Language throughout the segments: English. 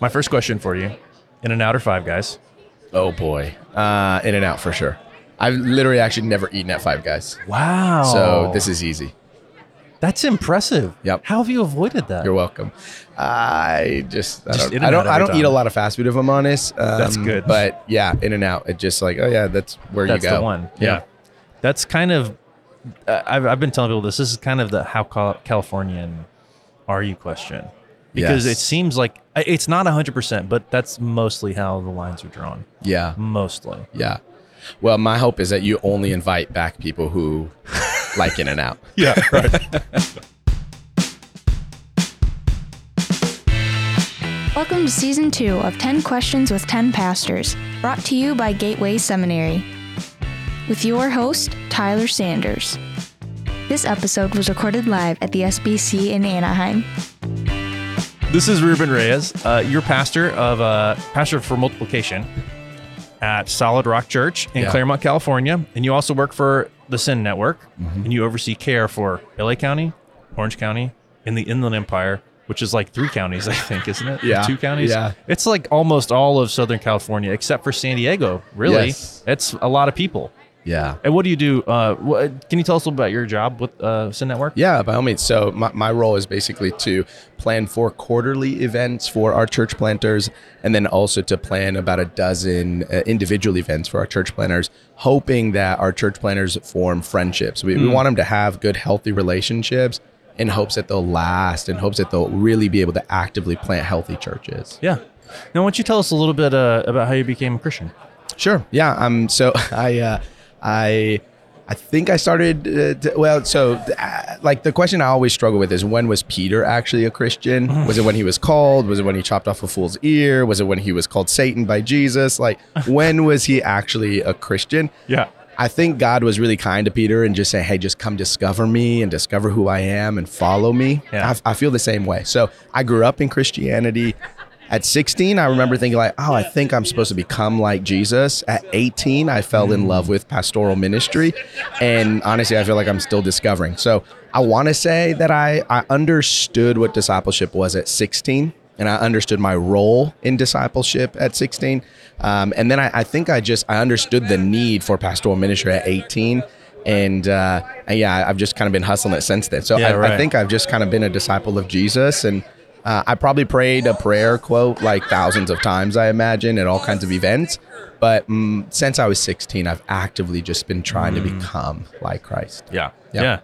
My first question for you: In and out or Five Guys? Oh boy, uh, In and Out for sure. I've literally actually never eaten at Five Guys, Wow. so this is easy. that's impressive. Yep. How have you avoided that? You're welcome. I just I Just don't I don't, I every don't eat a lot of fast food if I'm honest. Um, That's good. But yeah, In and Out. It just like oh yeah, that's where That's you go. the one. Yeah. That's kind of. Uh, I've, I've been telling people this. This is kind of the how Cal- Californian are you question because Yes. it seems like uh, it's not 100%, but that's mostly how the lines are drawn. yeah, Mostly. yeah. Well, my hope is that you only invite back people who like In and Out. Yeah. Right. Welcome to season two of 10 Questions with 10 Pastors, brought to you by Gateway Seminary. With your host, Tyler Sanders. This episode was recorded live at the SBC in Anaheim. This is Ruben Reyes, uh, your pastor of uh, pastor for multiplication at Solid Rock Church in Yeah. Claremont, California, and you also work for the Send Network, and you oversee care for LA County, Orange County, and the Inland Empire, which is like three counties, I think, isn't it? Yeah. two counties. Yeah. it's like almost all of Southern California except for San Diego. Really, Yes. it's a lot of people. Yeah. And what do you do? Uh, what, can you tell us a little about your job with uh, Send Network? Yeah, by all means. So my, my role is basically to plan for quarterly events for our church planters, and then also to plan about a dozen uh, individual events for our church planters, hoping that our church planters form friendships. We, we want them to have good, healthy relationships in hopes that they'll last, in hopes that they'll really be able to actively plant healthy churches. Yeah. Now, why don't you tell us a little bit uh, about how you became a Christian? Sure. Yeah. Um. So I, uh, I, I think I started. Uh, t- well, so uh, like the question I always struggle with is when was Peter actually a Christian? Was it when he was called? Was it when he chopped off a fool's ear? Was it when he was called Satan by Jesus? Like when was he actually a Christian? Yeah. I think God was really kind to Peter and just say, "Hey, just come discover me and discover who I am and follow me." Yeah. I, I feel the same way. So I grew up in Christianity. At 16, I remember thinking like, "Oh, I think I'm supposed to become like Jesus." At 18, I fell in love with pastoral ministry, and honestly, I feel like I'm still discovering. So I want to say that I I understood what discipleship was at 16 and I understood my role in discipleship at 16. Um, and then I, I think I just I understood the need for pastoral ministry at 18. And, uh, yeah, I've just kind of been hustling it since then. So Yeah, I, right. I think I've just kind of been a disciple of Jesus. And uh, I probably prayed a prayer quote like thousands of times, I imagine, at all kinds of events. But mm, since I was 16, I've actively just been trying to become like Christ. Yeah. Yeah. Yeah.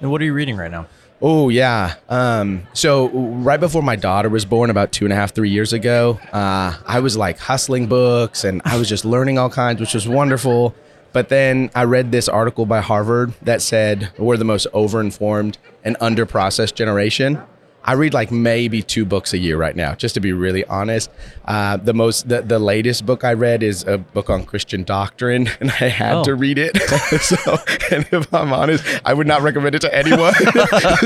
And what are you reading right now? Oh yeah. Um, so right before my daughter was born, about two and a half, three years ago, uh, I was like hustling books and I was just learning all kinds, which was wonderful. But then I read this article by Harvard that said we're the most overinformed and underprocessed generation. I read like maybe two books a year right now, just to be really honest. Uh, the most, the, the latest book I read is a book on Christian doctrine, and I had Oh. to read it. so, and if I'm honest, I would not recommend it to anyone.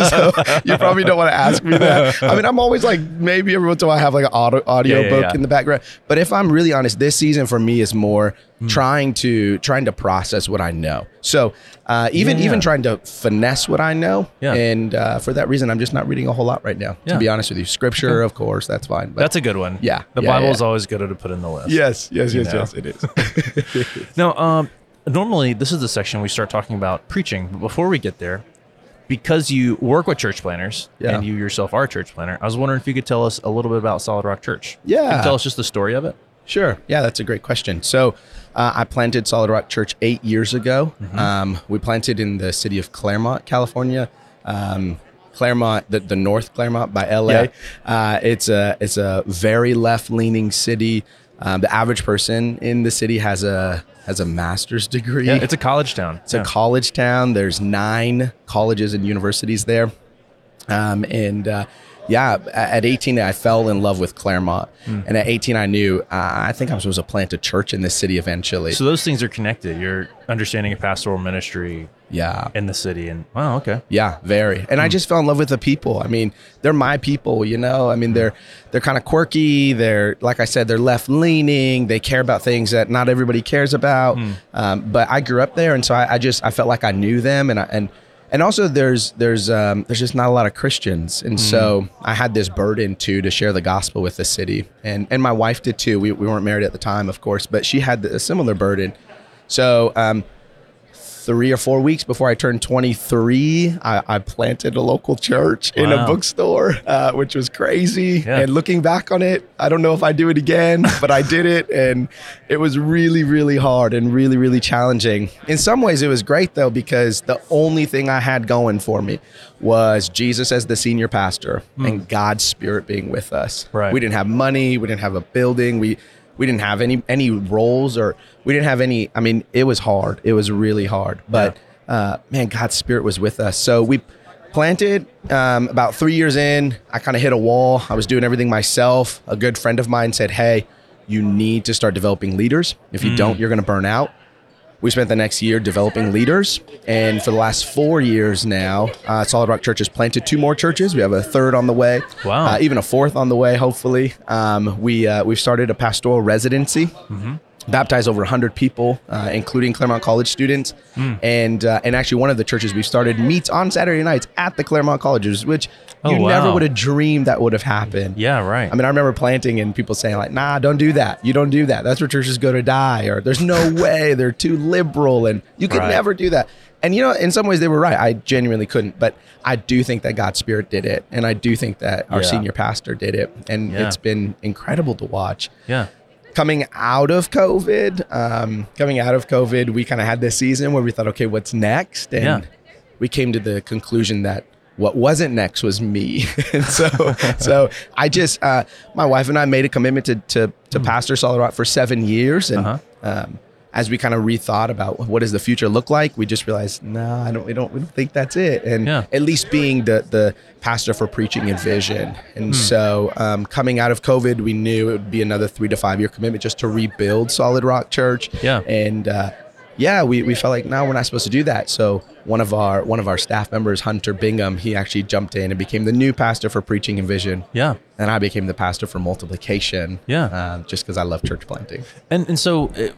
so you probably don't want to ask me that. I mean, I'm always like, maybe every once in a while I have like an audio, audio Yeah, yeah, book yeah. in the background. But if I'm really honest, this season for me is more Hmm. trying to trying to process what I know. So uh, even Yeah. even trying to finesse what I know. Yeah. And uh, for that reason, I'm just not reading a whole lot right now. Yeah. To be honest with you, scripture, of course, that's fine. But That's a good one. Yeah. The Yeah, Bible yeah. is always good to put in the list. yes, yes, yes, know. yes, it is. Now, um, normally this is the section we start talking about preaching. But before we get there, because you work with church planters Yeah. and you yourself are a church planter, I was wondering if you could tell us a little bit about Solid Rock Church. Yeah. Tell us just the story of it. Sure. Yeah, that's a great question. So, uh, I planted Solid Rock Church eight years ago. Um, we planted in the city of Claremont, California. Um, Claremont, the, the North Claremont by LA. Yeah. Uh, it's a it's a very left leaning city. Um, the average person in the city has a has a master's degree. Yeah, it's a college town. It's a college town. There's nine colleges and universities there. Um, and uh, yeah, at 18, I fell in love with Claremont. Hmm. And at 18, I knew uh, I think I was supposed to plant a church in this city eventually. so those things are connected. Your understanding of pastoral ministry yeah. in the city, and wow, okay, Yeah, very. And I Hmm. just fell in love with the people. I mean, they're my people, you know. I mean, they're they're kind of quirky. They're like I said, they're left leaning. They care about things that not everybody cares about. Hmm. Um, but I grew up there, and so I, I just I felt like I knew them, and I, and and also there's there's um, there's just not a lot of Christians, and so I had this burden too to share the gospel with the city, and and my wife did too. We we weren't married at the time, of course, but she had a similar burden. So um, three or four weeks before I turned 23, I, I planted a local church in a bookstore, uh, which was crazy. Yeah. And looking back on it, I don't know if I do it again, but I did it. And it was really, really hard and really, really challenging. In some ways, it was great though, because the only thing I had going for me was Jesus as the senior pastor and God's spirit being with us. Right. We didn't have money, we didn't have a building, we we didn't have any any roles or we didn't have any i mean it was hard. It was really hard. But uh, man god's spirit was with us. So we planted um, about three years in i kind of hit a wall. I was doing everything myself. A good friend of mine said hey you need to start developing leaders. If you don't you're going to burn out we spent the next year developing leaders, and for the last four years now, uh, Solid Rock Church has planted two more churches. We have a third on the way, Wow. uh, even a fourth on the way. Hopefully, um, we uh, we've started a pastoral residency. Baptized over 100 people, uh, including Claremont College students, and uh, and actually one of the churches we've started meets on Saturday nights at the Claremont colleges, which Oh, you never would have dreamed that would have happened. Yeah, right. I mean, I remember planting and people saying like, "Nah, don't do that. You don't do that. That's where churches go to die." Or "There's no way. They're too liberal, and you could Right. never do that." And you know, in some ways, they were right. I genuinely couldn't, but I do think that God's Spirit did it, and I do think that our Yeah. senior pastor did it, and Yeah. it's been incredible to watch. yeah. Coming out of COVID, um, coming out of COVID, we kind of had this season where we thought, okay, what's next? And Yeah. we came to the conclusion that what wasn't next was me. and so, so I just, uh, my wife and I made a commitment to, to, to pastor Solid Rock for seven years. And, Uh-huh. um, as we kind of rethought about what does the future look like, we just realized, no, I don't, we don't, we don't think that's it. And Yeah. at least being the, the pastor for preaching and vision. And Hmm. so, um, coming out of COVID, we knew it would be another three to five year commitment just to rebuild Solid Rock Church. Yeah. And, uh, yeah, we, we felt like no, we're not supposed to do that. So one of our one of our staff members, Hunter Bingham, he actually jumped in and became the new pastor for preaching and vision. Yeah. And I became the pastor for multiplication. Yeah. uh, just because I love church planting. And and so uh,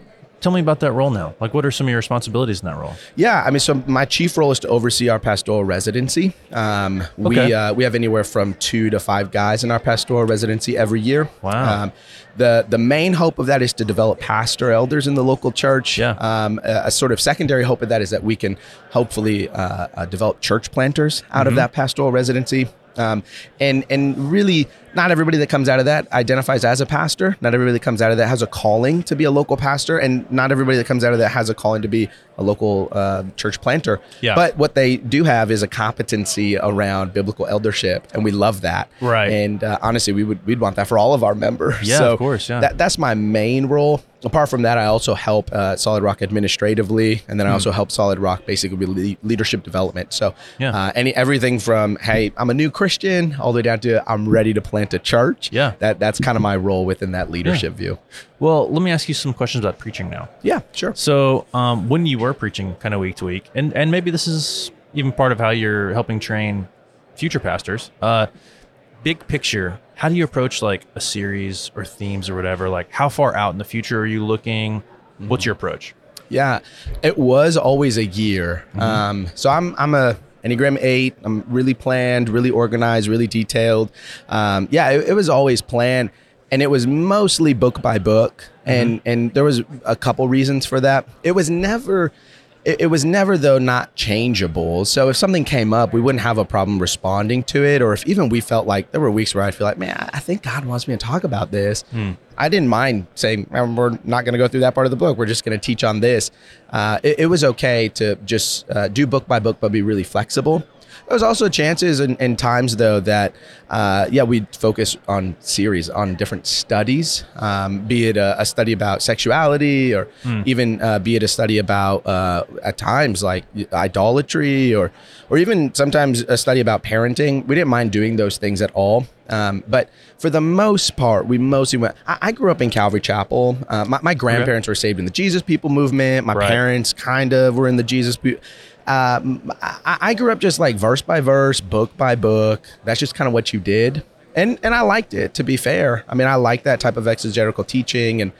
tell me about that role now. Like what are some of your responsibilities in that role? Yeah, I mean, so my chief role is to oversee our pastoral residency. Um, We uh, we have anywhere from two to five guys in our pastoral residency every year. Wow. Um, the the main hope of that is to develop pastor elders in the local church. Yeah. Um, a, a sort of secondary hope of that is that we can hopefully uh, uh, develop church planters out Mm-hmm. of that pastoral residency. Um, and and really, not everybody that comes out of that identifies as a pastor. Not everybody that comes out of that has a calling to be a local pastor, and not everybody that comes out of that has a calling to be a local uh, church planter. Yeah. But what they do have is a competency around biblical eldership, and we love that. Right. And uh, honestly, we would we'd want that for all of our members. Yeah, so of course, yeah. That, that's my main role. Apart from that, I also help uh, Solid Rock administratively, and then I also help Solid Rock basically with le- leadership development. So, Hmm. Yeah. uh, any everything from hey, I'm a new Christian, all the way down to I'm ready to plant a church. Yeah. that that's kind of my role within that leadership view. Well, let me ask you some questions about preaching now. Yeah, sure. So, um, when you were preaching kind of week to week, and, and maybe this is even part of how you're helping train future pastors, uh, big picture, how do you approach like a series or themes or whatever? Like, how far out in the future are you looking? What's your approach? Yeah, it was always a year. Um, so I'm I'm a Enneagram eight. I'm really planned, really organized, really detailed. Um, yeah, it, it was always planned, and it was mostly book by book, and and there was a couple reasons for that. It was never. It, it was never though not changeable. So if something came up, we wouldn't have a problem responding to it. Or if even we felt like there were weeks where I'd feel like, man, I- think God wants me to talk about this. I didn't mind saying "Um, we're not going to go through that part of the book. We're just going to teach on this. Uh, it, it was okay to just uh, do book by book, but be really flexible. There was also chances and, and times though that uh, yeah we'd focus on series on different studies, um, be it a, a study about sexuality or even uh, be it a study about uh, at times like idolatry or or even sometimes a study about parenting. We didn't mind doing those things at all. Um, but for the most part, we mostly went. I, I grew up in Calvary Chapel. Uh, my, my grandparents were saved in the Jesus People movement. My Right. parents kind of were in the Jesus. Pe- um, I, I grew up just like verse by verse, book by book. That's just kind of what you did, and and I liked it. To be fair, I mean, I like that type of exegetical teaching, and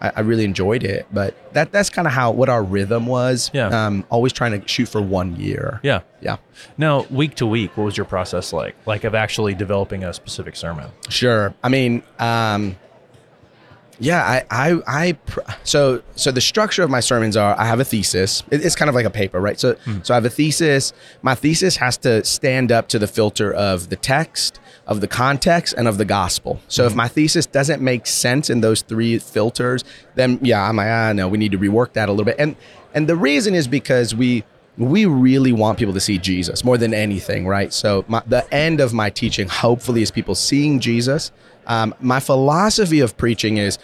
I, I really enjoyed it. But that that's kind of how what our rhythm was. Yeah. Um, always trying to shoot for one year. Yeah. Yeah. Now, week to week, what was your process like? Like of actually developing a specific sermon? Sure. I mean, um, yeah, I, I, I, pr- so, so the structure of my sermons are, I have a thesis. It- it's kind of like a paper, right? So, so I have a thesis. My thesis has to stand up to the filter of the text, of the context, and of the gospel. So, if my thesis doesn't make sense in those three filters, then yeah, I'm like, ah, no, we need to rework that a little bit. And, and the reason is because we, we really want people to see Jesus more than anything, right? So my, the end of my teaching, hopefully, is people seeing Jesus. Um, my philosophy of preaching is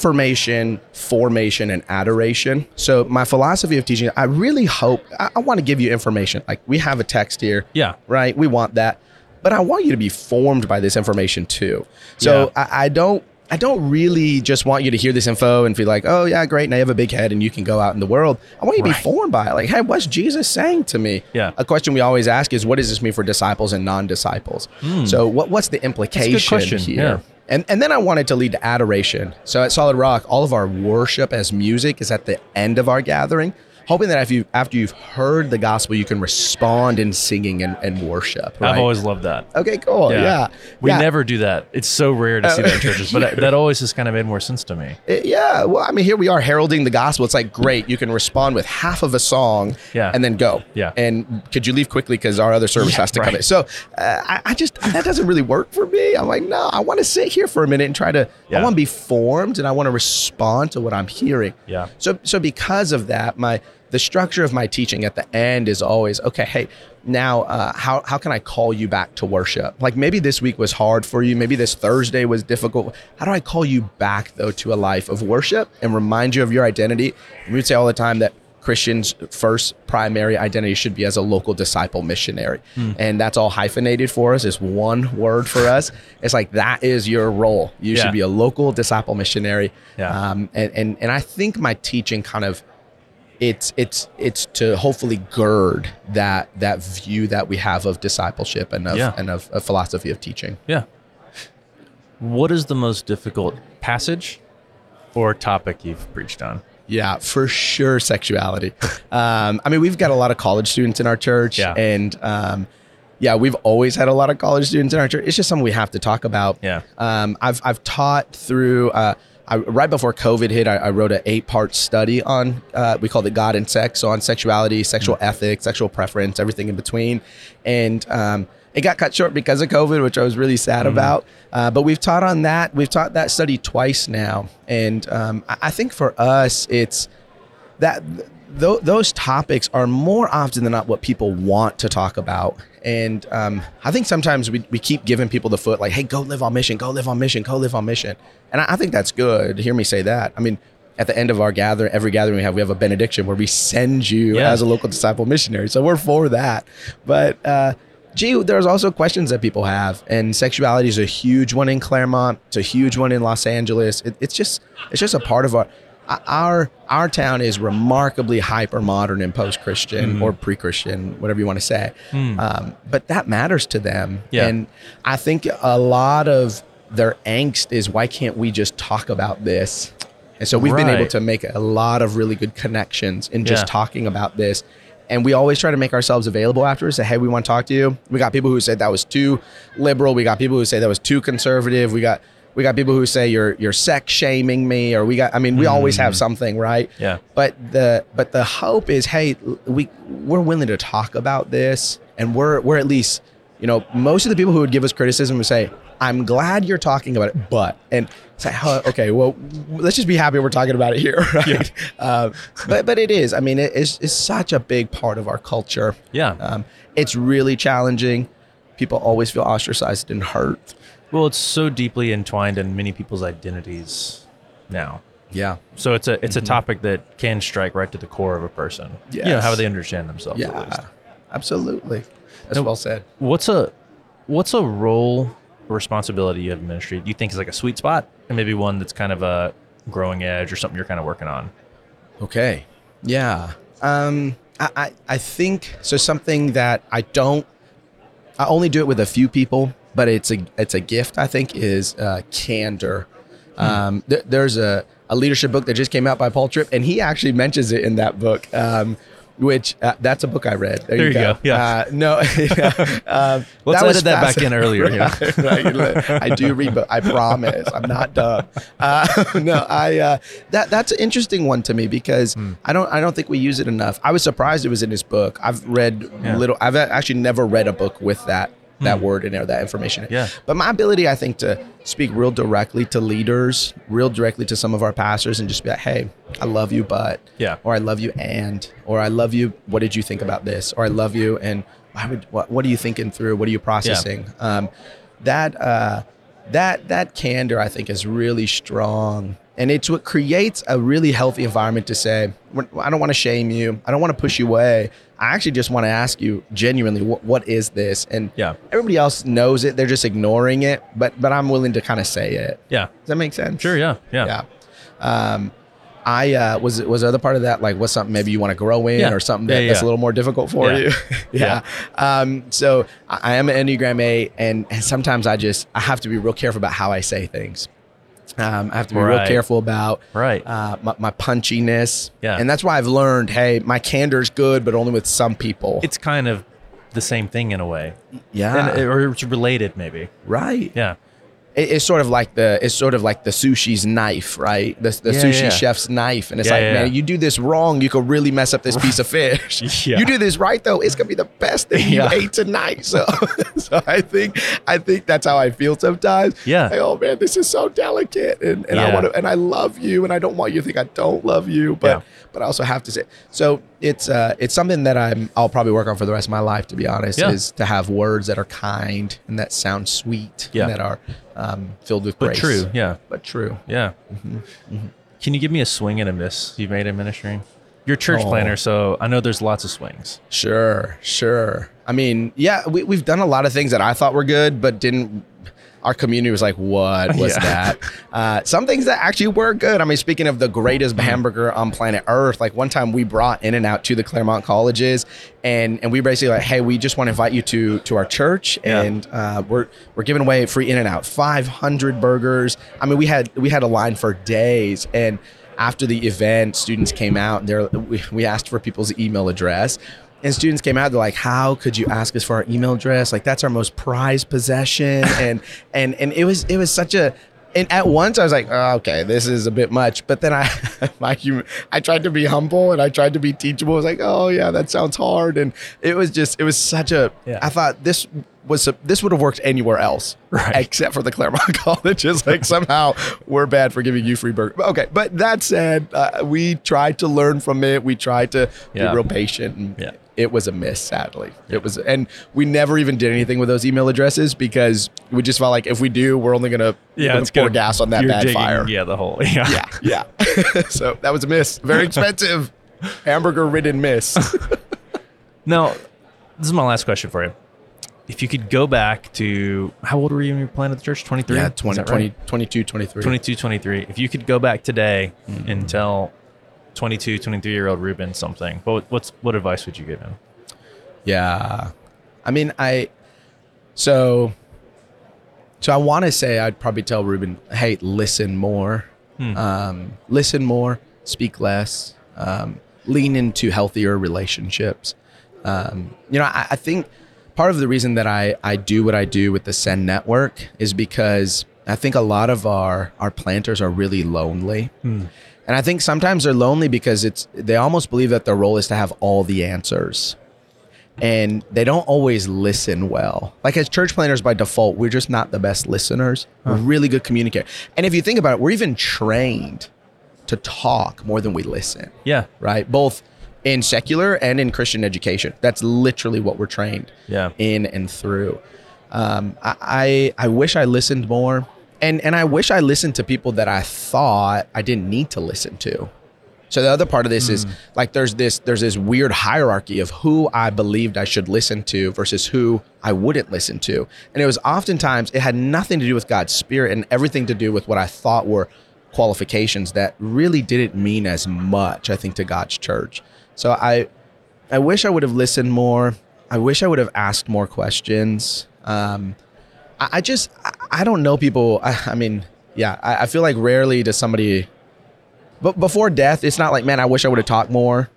information, formation, and adoration. So my philosophy of teaching, I really hope I, I want to give you information. Like we have a text here, Yeah. right? We want that, but I want you to be formed by this information too. So Yeah. I, I don't. I don't really just want you to hear this info and feel like, oh yeah, great, now you have a big head and you can go out in the world. I want you to Right. be formed by it. Like, hey, what's Jesus saying to me? Yeah. A question we always ask is, what does this mean for disciples and non-disciples? So, what what's the implication here? yeah. And and then I wanted to lead to adoration. So at Solid Rock, all of our worship as music is at the end of our gathering, hoping that if you after you've heard the gospel, you can respond in singing and, and worship. Right? I've always loved that. okay, cool. Yeah. We Yeah. never do that. It's so rare to see that in churches, but that, always has kind of made more sense to me. It- yeah, well, I mean, here we are heralding the gospel. It's like great. You can respond with half of a song, Yeah. and then go. Yeah. And could you leave quickly because our other service Yeah, has to come in? So uh, I, I just that doesn't really work for me. I'm like, no, I want to sit here for a minute and try to. Yeah. I want to be formed, and I want to respond to what I'm hearing. Yeah. So so because of that, my the structure of my teaching at the end is always okay. Hey, now uh, how how can I call you back to worship? Like maybe this week was hard for you. Maybe this Thursday was difficult. How do I call you back though to a life of worship and remind you of your identity? We would say all the time that. Christians' first primary identity should be as a local disciple missionary. Hmm. And that's all hyphenated for us. It's one word for us. It's like that is your role. You Yeah. should be a local disciple missionary. Yeah. Um, and, and and I think my teaching kind of it's it's it's to hopefully gird that that view that we have of discipleship and of Yeah. and of a philosophy of teaching. Yeah. What is the most difficult passage or topic you've preached on? Yeah, for sure, sexuality. um, I mean, we've got a lot of college students in our church, Yeah. and um, yeah, we've always had a lot of college students in our church. It's just something we have to talk about. Yeah. Um, I've I've taught through. Uh, I, right before COVID hit, I, I wrote an eight-part study on uh, we called it God and Sex, so on sexuality, sexual ethics, sexual preference, everything in between, and um, it got cut short because of COVID, which I was really sad about. Uh, but we've taught on that. We've taught that study twice now, and um, I, I think for us, it's that th- those topics are more often than not what people want to talk about. And um, I think sometimes we, we keep giving people the foot, like, hey, go live on mission, go live on mission, go live on mission. And I, I think that's good. to Hear me say that. I mean, at the end of our gather, every gathering we have, we have a benediction where we send you Yeah. as a local disciple missionary. So we're for that. But uh, gee, there's also questions that people have, and sexuality is a huge one in Claremont. It's a huge one in Los Angeles. It, it's just it's just a part of our our our town is remarkably hyper modern and post Christian Mm-hmm. or pre Christian, whatever you want to say. Um, but that matters to them. Yeah. and I think a lot of their angst is why can't we just talk about this? And so we've been able to make a lot of really good connections in just Yeah. talking about this. And we always try to make ourselves available afterwards. Say, hey, we want to talk to you. We got people who said that was too liberal. We got people who say that was too conservative. We got we got people who say you're you're sex shaming me, or we got. I mean, we always have something, right? Yeah. But the but the hope is, hey, we we're willing to talk about this, and we're we're at least, you know, most of the people who would give us criticism would say, I'm glad you're talking about it, but and say, huh, okay, well, let's just be happy we're talking about it here, right? Uh, but but it is. I mean, it is it's such a big part of our culture. Yeah. Um, it's really challenging. People always feel ostracized and hurt. Well, it's so deeply entwined in many people's identities now. Yeah. So it's a it's a topic that can strike right to the core of a person. You know, how they understand themselves. Yeah. Absolutely. That's No- well said. What's a what's a role or responsibility you have in ministry? Do you think is like a sweet spot and maybe one that's kind of a growing edge or something you're kind of working on? Okay. Yeah. Um, I, I, I think so. Something that I don't, I only do it with a few people, but it's a it's a gift. I think is uh, candor. Um, th- there's a, a leadership book that just came out by Paul Tripp, and he actually mentions it in that book. Um, which uh, that's a book I read. There, There you go. go. Yeah. Uh, no. um, Let's that edit that back in earlier, yeah. Right, right. I do read, but I promise I'm not dumb. Uh, no, I uh, that that's an interesting one to me because Hmm. I don't I don't think we use it enough. I was surprised it was in his book. I've read Yeah. little. I've actually never read a book with that that Hmm. word in there, that information. Yeah. But my ability, I think, to speak real directly to leaders, real directly to some of our pastors, and just be like, "Hey, I love you, but," Yeah. or "I love you, and," or "I love you. What did you think about this?" or "I love you, and why would what, what are you thinking through? What are you processing?" Um, that uh, that that candor, I think, is really strong, and it's what creates a really healthy environment to say, "I don't want to shame you. I don't want to push you away. I actually just want to ask you genuinely, what, what is this?" And Yeah. everybody else knows it; they're just ignoring it. But but I'm willing to kind of say it. Yeah. Does that make sense? Sure. Yeah. Yeah. Yeah. Um, I uh, was was the other part of that like what's something maybe you want to grow in Yeah. or something Yeah, that, that's a little more difficult for Yeah. you. yeah. Um, so I I am an Enneagram eight, and, and sometimes I just I have to be real careful about how I say things. Um, I have to be real careful about Right. uh, my, my punchiness. Yeah. And that's why I've learned, hey, my candor is good, but only with some people. It's kind of the same thing in a way, yeah. and, or it's related maybe. right. Yeah. It, it's sort of like the it's sort of like the sushi's knife, right? The, the Yeah, sushi yeah. chef's knife, and it's Yeah, like, man, you do this wrong, you could really mess up this piece of fish. You do this right though, it's gonna be the best thing you ate tonight. So, so I think I think that's how I feel sometimes. Yeah. Like, oh man, this is so delicate, and, and I want to, and I love you, and I don't want you to think I don't love you, but. But I also have to say. So it's uh it's something that I'm I'll probably work on for the rest of my life. To be honest, Yeah. is to have words that are kind and that sound sweet Yeah. and that are um, filled with But grace true. Yeah. but true. Yeah. Can you give me a swing and a miss you've made in ministry? You're church Oh. planner, so I know there's lots of swings. Sure, sure. I mean, yeah, we, we've done a lot of things that I thought were good, but didn't. Our community was like, "What was Yeah. that?" Uh, some things that actually were good. I mean, speaking of the greatest Mm-hmm. hamburger on planet Earth, like one time we brought In and Out to the Claremont colleges, and and we basically like, "Hey, we just want to invite you to to our church, Yeah. and uh, we're we're giving away free In and Out, 500 burgers. I mean, we had we had a line for days, and after the event, students came out and they're we, we asked for people's email address. And students came out, they're like, How could you ask us for our email address? Like that's our most prized possession. and and and it was it was such a and at once I was like, oh, okay, this is a bit much. But then I my hum- I tried to be humble and I tried to be teachable. I was like, oh yeah, that sounds hard. And it was just it was such a Yeah. I thought this was a, this would have worked anywhere else Right. except for the Claremont colleges. Like somehow we're bad for giving you free burger. Okay, but that said, uh, we tried to learn from it. We tried to Yeah. be real patient. And Yeah. It was a miss, sadly. It was, and we never even did anything with those email addresses because we just felt like if we do, we're only gonna Yeah, gonna pour gonna- gas on that bad digging- fire. Yeah, the whole. Yeah. yeah, yeah. so that was a miss. Very expensive, hamburger-ridden miss. Now, this is my last question for you. If you could go back to how old were you when you planted the church? 23? yeah, Is 20, 20, right? 22, 23. 22, 23. If you could go back today Mm-hmm. and tell 22, 23 year old Ruben something, But what's what advice would you give him? Yeah. I mean, I so so I want to say I'd probably tell Ruben, "Hey, listen more. Um, listen more, speak less. Um, lean into healthier relationships." Um, you know, I, I think part of the reason that I I do what I do with the Send Network is because I think a lot of our our planters are really lonely. Hmm. And I think sometimes they're lonely because it's they almost believe that their role is to have all the answers and they don't always listen well. Like as church planters by default, we're just not the best listeners. We're really good communicators. And if you think about it, we're even trained to talk more than we listen, Yeah. right? Both in secular and in Christian education. That's literally what we're trained Yeah. in and through. Um, I, I I wish I listened more, and and I wish I listened to people that I thought I didn't need to listen to. So the other part of this is like there's this there's this weird hierarchy of who I believed I should listen to versus who I wouldn't listen to. And it was oftentimes it had nothing to do with God's spirit and everything to do with what I thought were qualifications that really didn't mean as much I think to God's church. So I I wish I would have listened more. I wish I would have asked more questions. Um, I, I just I, I don't know people. I, I mean, yeah. I, I feel like rarely does somebody, but before death, it's not like, man, I wish I would have talked more.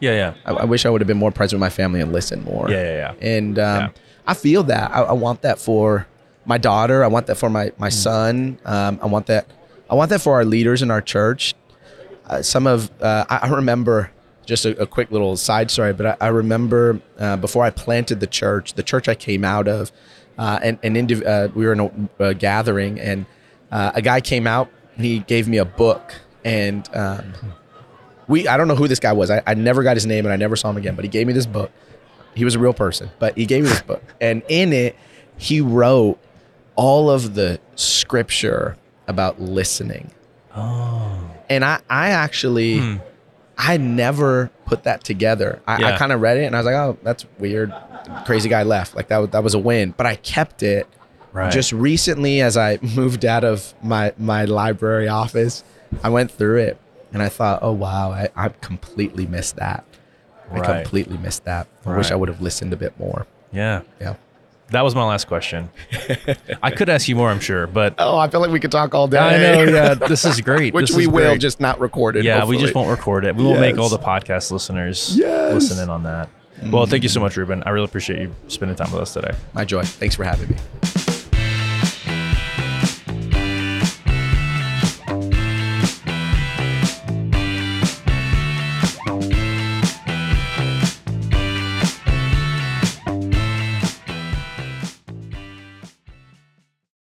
Yeah, yeah. I, wish I would have been more present with my family and listened more. Yeah, yeah, yeah. And um, Yeah. I feel that. I, I want that for my daughter. I want that for my Mm. my son. Um, I want that. I want that for our leaders in our church. Uh, some of uh, I remember just a, a quick little side story, but I, I remember uh, before I planted the church, the church I came out of, uh, and and indiv- uh, we were in a, a gathering, and uh, a guy came out and he gave me a book, and um, we I don't know who this guy was. I, I never got his name and I never saw him again, but he gave me this book. He was a real person, but he gave me this book, and in it he wrote all of the scripture about listening. Oh. And I I actually Hmm. I never put that together. I, I kind of read it and I was like, oh, that's weird. Crazy guy left. Like that was, that was a win, but I kept it. Right. Just recently, as I moved out of my my library office, I went through it and I thought, oh wow, I, I completely missed that. I completely missed that. I wish I would have listened a bit more. yeah. Yeah. That was my last question. I could ask you more, I'm sure, but Oh, I feel like we could talk all day. I know. Yeah, this is great. Which This we will, great. just not record it. Yeah, we just won't record it. We will make all the podcast listeners Yes. Listen in on that. Well, thank you so mm. much, Ruben. I really appreciate you spending time with us today. My joy. Thanks for having me.